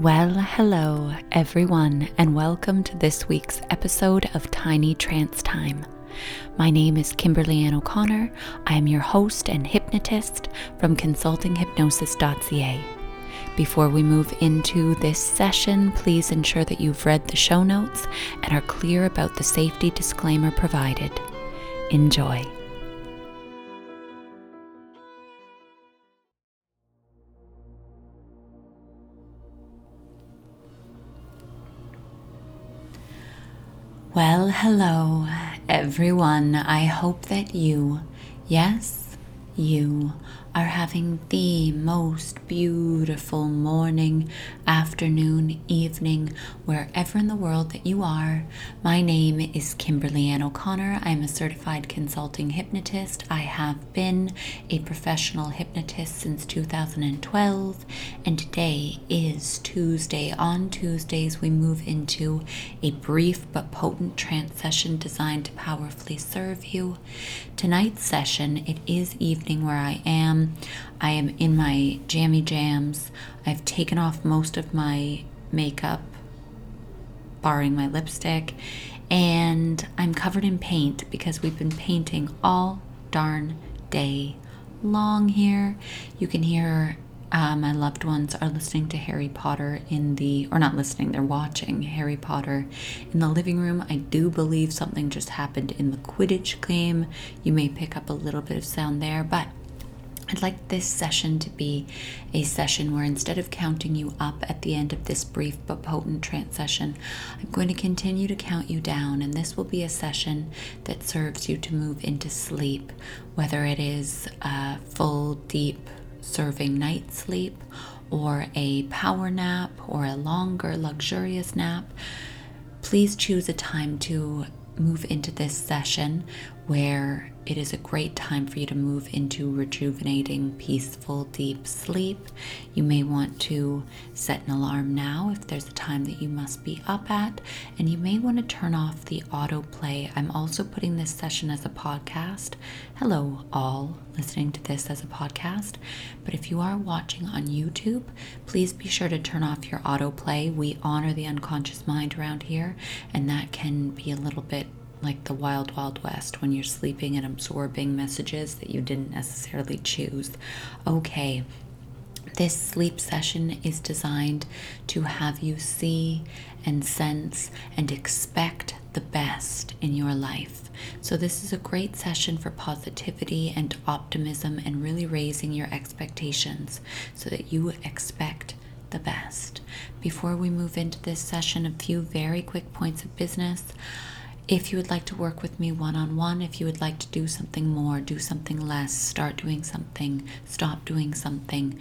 Well, hello, everyone, and welcome to this week's episode of Tiny Trance Time. My name is Kimberly Ann O'Connor. I am your host and hypnotist from consultinghypnosis.ca. Before we move into this session, please ensure that you've read the show notes and are clear about the safety disclaimer provided. Enjoy. Hello, everyone. I hope that you, yes, you, are having the most beautiful morning, afternoon, evening, wherever in the world that you are. My name is Kimberly Ann O'Connor. I'm a certified consulting hypnotist. I have been a professional hypnotist since 2012, and today is Tuesday. On Tuesdays, we move into a brief but potent trance session designed to powerfully serve you. Tonight's session, it is evening where I am I am in my jammy jams. I've taken off most of my makeup, barring my lipstick, and I'm covered in paint because we've been painting all darn day long here. You can hear uh, my loved ones are listening to Harry Potter in the, or not listening, they're watching Harry Potter in the living room. I do believe something just happened in the Quidditch game. You may pick up a little bit of sound there, but I'd like this session to be a session where instead of counting you up at the end of this brief but potent trance session, I'm going to continue to count you down, and this will be a session that serves you to move into sleep, whether it is a full, deep, serving night sleep, or a power nap, or a longer, luxurious nap. Please choose a time to move into this session where it is a great time for you to move into rejuvenating, peaceful, deep sleep. You may want to set an alarm now if there's a time that you must be up at, and you may want to turn off the autoplay. I'm also putting this session as a podcast. Hello, all listening to this as a podcast. But if you are watching on YouTube, please be sure to turn off your autoplay. We honor the unconscious mind around here, and that can be a little bit like the wild, wild west when you're sleeping and absorbing messages that you didn't necessarily choose. Okay, this sleep session is designed to have you see and sense and expect the best in your life. So, this is a great session for positivity and optimism and really raising your expectations so that you expect the best. Before we move into this session, a few very quick points of business. If you would like to work with me one on one, if you would like to do something more, do something less, start doing something, stop doing something,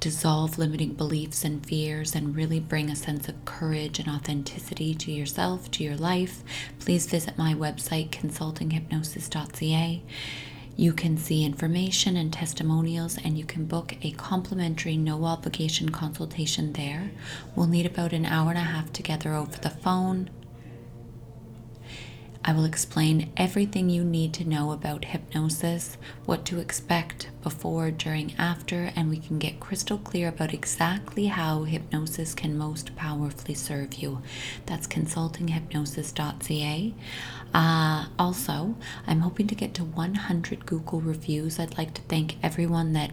dissolve limiting beliefs and fears, and really bring a sense of courage and authenticity to yourself, to your life, please visit my website, consultinghypnosis.ca. You can see information and testimonials, and you can book a complimentary, no obligation consultation there. We'll need about an hour and a half together over the phone I will explain everything you need to know about hypnosis, what to expect before, during, after, and we can get crystal clear about exactly how hypnosis can most powerfully serve you. That's consultinghypnosis.ca. Uh, also, I'm hoping to get to 100 Google reviews. I'd like to thank everyone that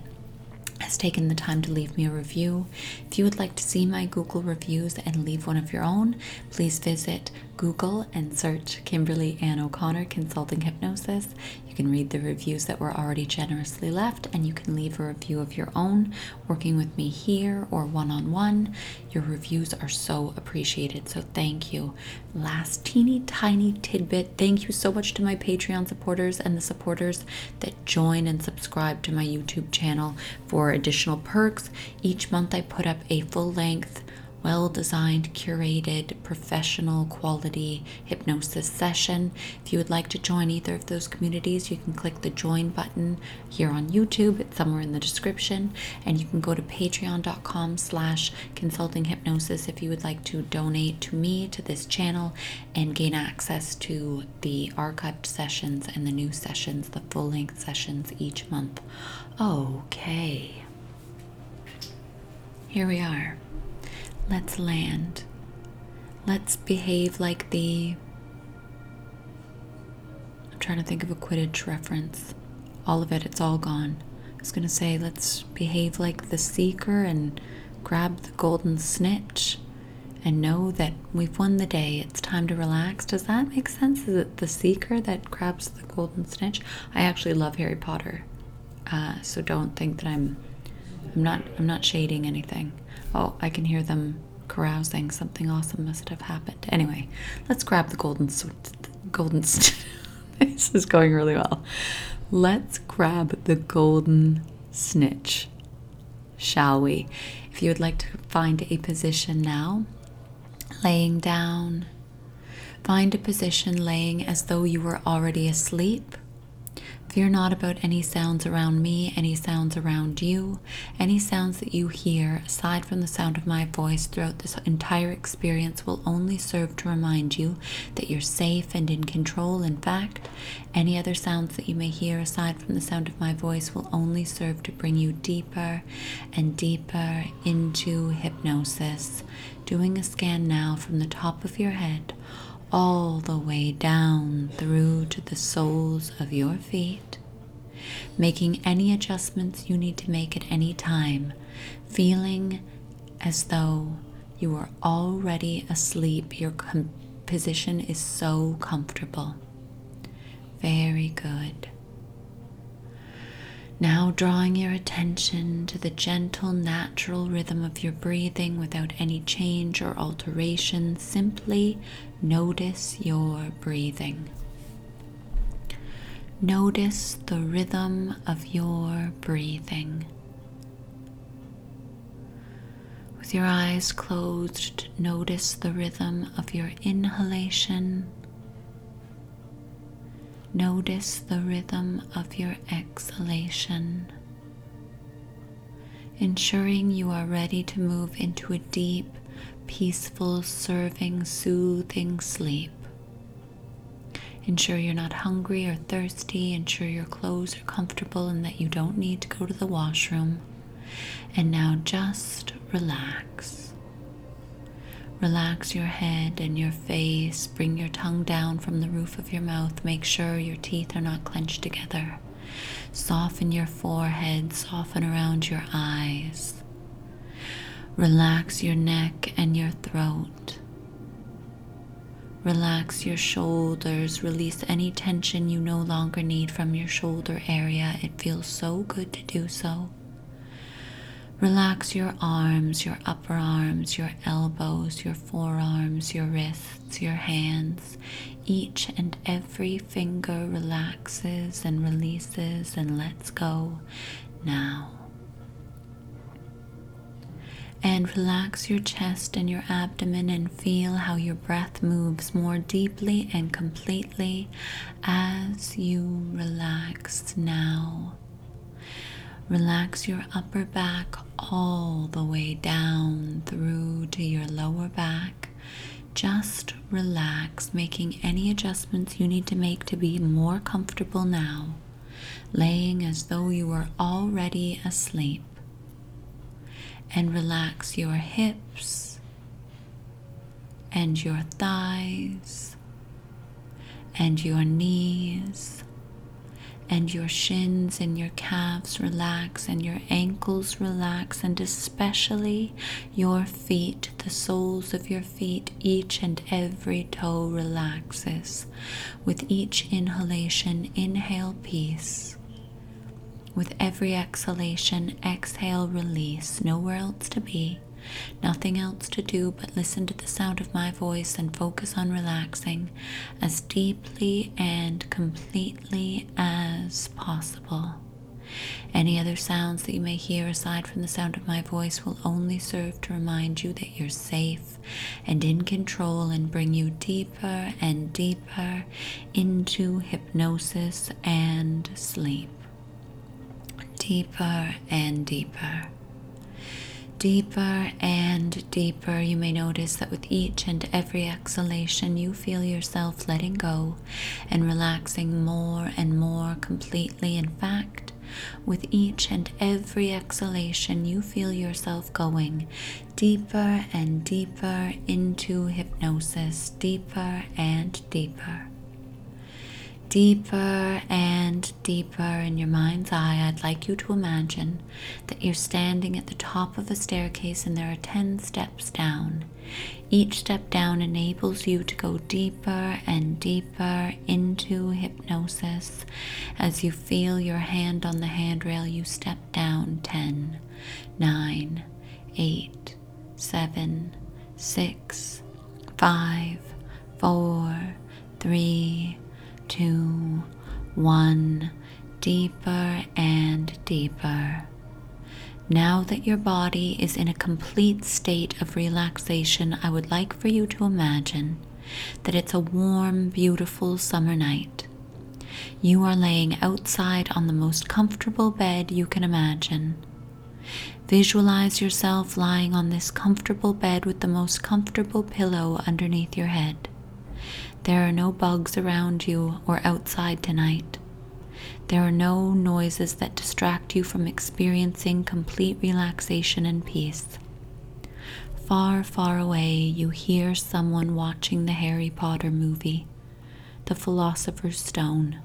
has taken the time to leave me a review. If you would like to see my Google reviews and leave one of your own, please visit Google and search Kimberly Ann O'Connor Consulting Hypnosis. You can read the reviews that were already generously left, and you can leave a review of your own working with me here or one on one. Your reviews are so appreciated, so thank you. Last teeny tiny tidbit thank you so much to my Patreon supporters and the supporters that join and subscribe to my YouTube channel for additional perks. Each month, I put up a full length well designed, curated, professional quality hypnosis session. If you would like to join either of those communities, you can click the join button here on YouTube. It's somewhere in the description. And you can go to patreon.com slash consulting hypnosis if you would like to donate to me, to this channel, and gain access to the archived sessions and the new sessions, the full length sessions each month. Okay. Here we are. Let's land. Let's behave like the. I'm trying to think of a Quidditch reference. All of it, it's all gone. I was going to say, let's behave like the seeker and grab the golden snitch and know that we've won the day. It's time to relax. Does that make sense? Is it the seeker that grabs the golden snitch? I actually love Harry Potter, uh, so don't think that I'm. I'm not. I'm not shading anything. Oh, I can hear them carousing. Something awesome must have happened. Anyway, let's grab the golden. Golden. this is going really well. Let's grab the golden snitch, shall we? If you would like to find a position now, laying down, find a position laying as though you were already asleep Fear not about any sounds around me, any sounds around you, any sounds that you hear, aside from the sound of my voice throughout this entire experience, will only serve to remind you that you're safe and in control. In fact, any other sounds that you may hear aside from the sound of my voice will only serve to bring you deeper and deeper into hypnosis. Doing a scan now from the top of your head all the way down through to the soles of your feet, making any adjustments you need to make at any time, feeling as though you are already asleep. Your position is so comfortable. Very good. Now, drawing your attention to the gentle, natural rhythm of your breathing without any change or alteration, simply notice your breathing. Notice the rhythm of your breathing. With your eyes closed, notice the rhythm of your inhalation Notice the rhythm of your exhalation, ensuring you are ready to move into a deep, peaceful, serving, soothing sleep. Ensure you're not hungry or thirsty. Ensure your clothes are comfortable and that you don't need to go to the washroom. And now just relax. Relax your head and your face. Bring your tongue down from the roof of your mouth. Make sure your teeth are not clenched together. Soften your forehead, soften around your eyes. Relax your neck and your throat. Relax your shoulders. Release any tension you no longer need from your shoulder area. It feels so good to do so. Relax your arms, your upper arms, your elbows, your forearms, your wrists, your hands. Each and every finger relaxes and releases and lets go now. And relax your chest and your abdomen and feel how your breath moves more deeply and completely as you relax now. Relax your upper back all the way down through to your lower back. Just relax, making any adjustments you need to make to be more comfortable now, laying as though you were already asleep. And relax your hips and your thighs and your knees and your shins and your calves relax, and your ankles relax, and especially your feet, the soles of your feet, each and every toe relaxes. With each inhalation, inhale peace. With every exhalation, exhale release, nowhere else to be. Nothing else to do but listen to the sound of my voice and focus on relaxing as deeply and completely as possible. Any other sounds that you may hear aside from the sound of my voice will only serve to remind you that you're safe and in control and bring you deeper and deeper into hypnosis and sleep. Deeper and deeper. Deeper and deeper, you may notice that with each and every exhalation, you feel yourself letting go and relaxing more and more completely. In fact, With each and every exhalation, you feel yourself going deeper and deeper into hypnosis, deeper and deeper. Deeper and deeper in your mind's eye, I'd like you to imagine that you're standing at the top of a staircase and there are 10 steps down. Each step down enables you to go deeper and deeper into hypnosis. As you feel your hand on the handrail, you step down 10, 9, 8, 7, 6, 5, 4, 3, 2, 1, deeper and deeper. Now that your body is in a complete state of relaxation, I would like for you to imagine that it's a warm, beautiful summer night. You are laying outside on the most comfortable bed you can imagine. Visualize yourself lying on this comfortable bed with the most comfortable pillow underneath your head. There are no bugs around you or outside tonight. There are no noises that distract you from experiencing complete relaxation and peace. Far, far away, you hear someone watching the Harry Potter movie, The Philosopher's Stone.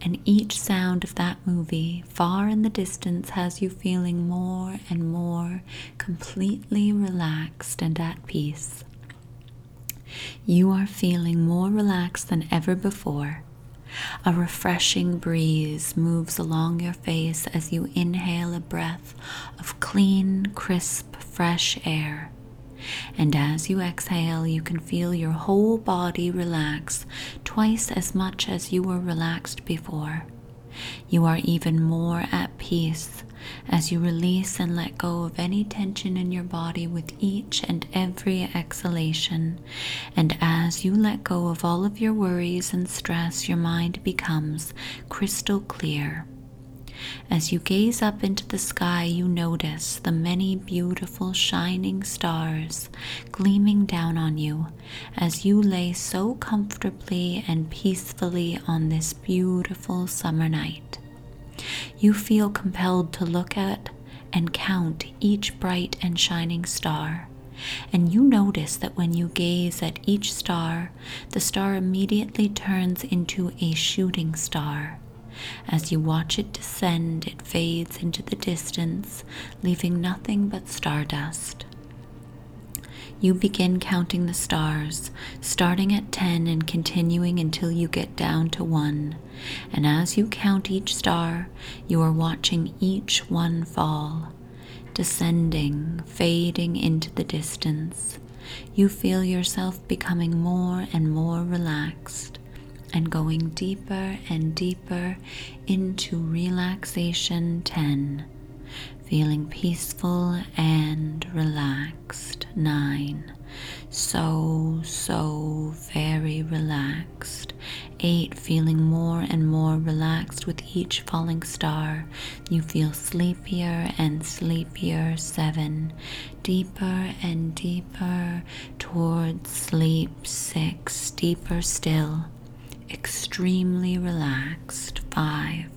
And each sound of that movie, far in the distance, has you feeling more and more completely relaxed and at peace. You are feeling more relaxed than ever before a refreshing breeze moves along your face as you inhale a breath of clean, crisp, fresh air. And as you exhale, you can feel your whole body relax twice as much as you were relaxed before. You are even more at peace as you release and let go of any tension in your body with each and every exhalation. And as you let go of all of your worries and stress, your mind becomes crystal clear. As you gaze up into the sky, you notice the many beautiful shining stars gleaming down on you as you lay so comfortably and peacefully on this beautiful summer night you feel compelled to look at and count each bright and shining star. And you notice that when you gaze at each star, the star immediately turns into a shooting star. As you watch it descend, it fades into the distance, leaving nothing but stardust you begin counting the stars, starting at 10 and continuing until you get down to 1. And as you count each star, you are watching each one fall, descending, fading into the distance. You feel yourself becoming more and more relaxed and going deeper and deeper into relaxation 10 feeling peaceful and relaxed. Nine, so, so very relaxed. Eight, feeling more and more relaxed with each falling star. You feel sleepier and sleepier. Seven, deeper and deeper towards sleep. Six, deeper still. Extremely relaxed. Five,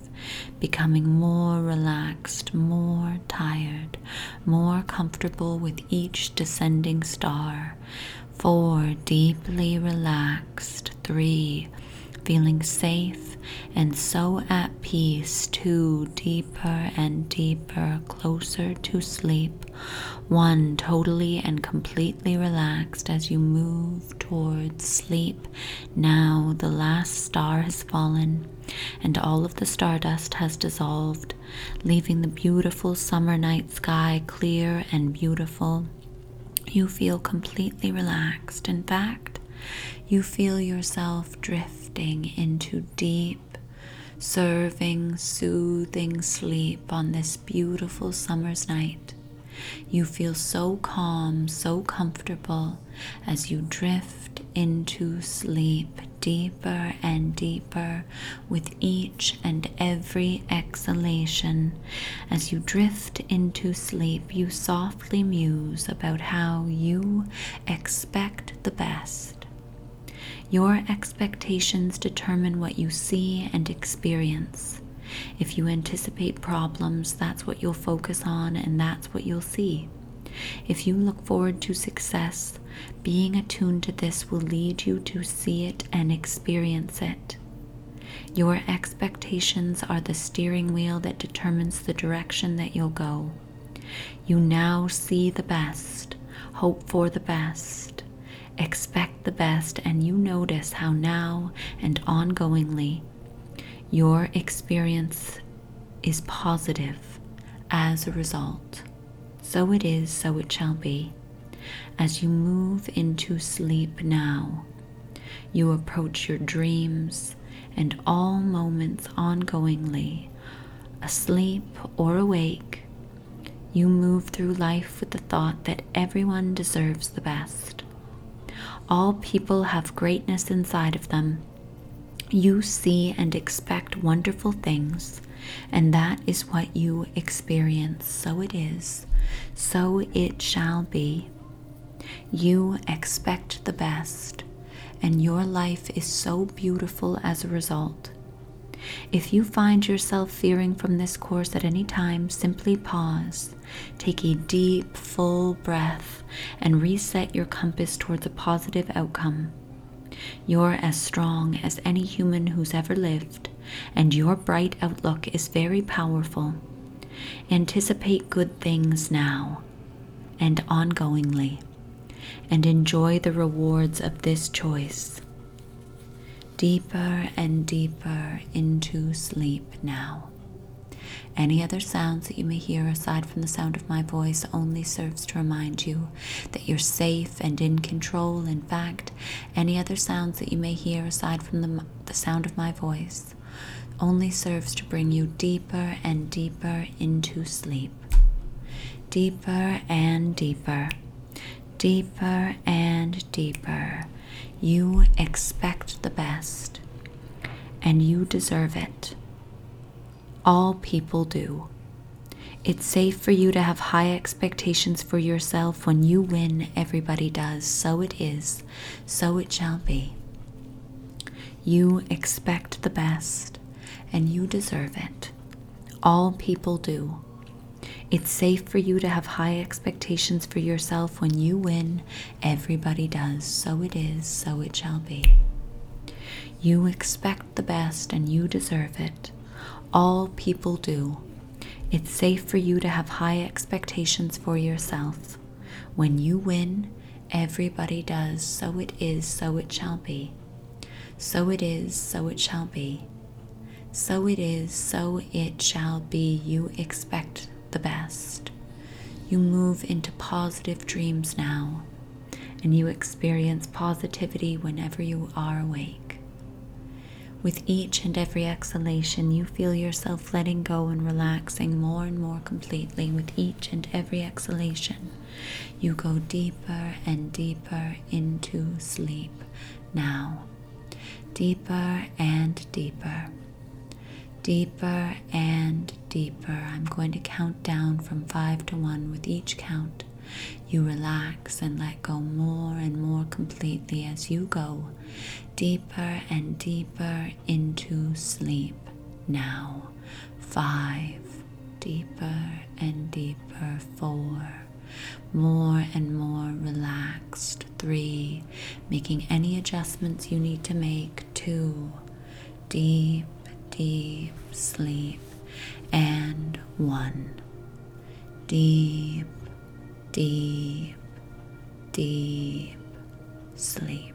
becoming more relaxed, more tired, more comfortable with each descending star. Four, deeply relaxed. Three, feeling safe and so at peace, two deeper and deeper, closer to sleep, one totally and completely relaxed as you move towards sleep. Now the last star has fallen and all of the stardust has dissolved, leaving the beautiful summer night sky clear and beautiful. You feel completely relaxed. In fact, you feel yourself drifting into deep, serving, soothing sleep on this beautiful summer's night. You feel so calm, so comfortable as you drift into sleep deeper and deeper with each and every exhalation. As you drift into sleep, you softly muse about how you expect the best. Your expectations determine what you see and experience. If you anticipate problems, that's what you'll focus on and that's what you'll see. If you look forward to success, being attuned to this will lead you to see it and experience it. Your expectations are the steering wheel that determines the direction that you'll go. You now see the best, hope for the best, expect the best, and you notice how now and ongoingly your experience is positive as a result. So it is, so it shall be. As you move into sleep now, you approach your dreams and all moments ongoingly, asleep or awake. You move through life with the thought that everyone deserves the best. All people have greatness inside of them. You see and expect wonderful things, and that is what you experience. So it is, so it shall be. You expect the best, and your life is so beautiful as a result. If you find yourself fearing from this course at any time, simply pause, take a deep, full breath, and reset your compass towards a positive outcome. You're as strong as any human who's ever lived, and your bright outlook is very powerful. Anticipate good things now and ongoingly, and enjoy the rewards of this choice. Deeper and deeper into sleep now. Any other sounds that you may hear aside from the sound of my voice only serves to remind you that you're safe and in control. In fact, any other sounds that you may hear aside from the, the sound of my voice only serves to bring you deeper and deeper into sleep. Deeper and deeper, deeper and deeper. You expect the best, and you deserve it. All people do. It's safe for you to have high expectations for yourself. When you win, everybody does. So it is, so it shall be. You expect the best, and you deserve it. All people do. It's safe for you to have high expectations for yourself. When you win, everybody does. So it is, so it shall be. You expect the best, and you deserve it. All people do. It's safe for you to have high expectations for yourself. When you win, everybody does. So it is, so it shall be. So it is, so it shall be. So it is, so it shall be. You expect the best. You move into positive dreams now, and you experience positivity whenever you are awake. With each and every exhalation, you feel yourself letting go and relaxing more and more completely. With each and every exhalation, you go deeper and deeper into sleep now. Deeper and deeper. Deeper and deeper. I'm going to count down from five to one with each count. You relax and let go more and more completely as you go deeper and deeper into sleep now. Five, deeper and deeper. Four, more and more relaxed. Three, making any adjustments you need to make. Two, deep, deep sleep. And one, deep, deep, deep sleep.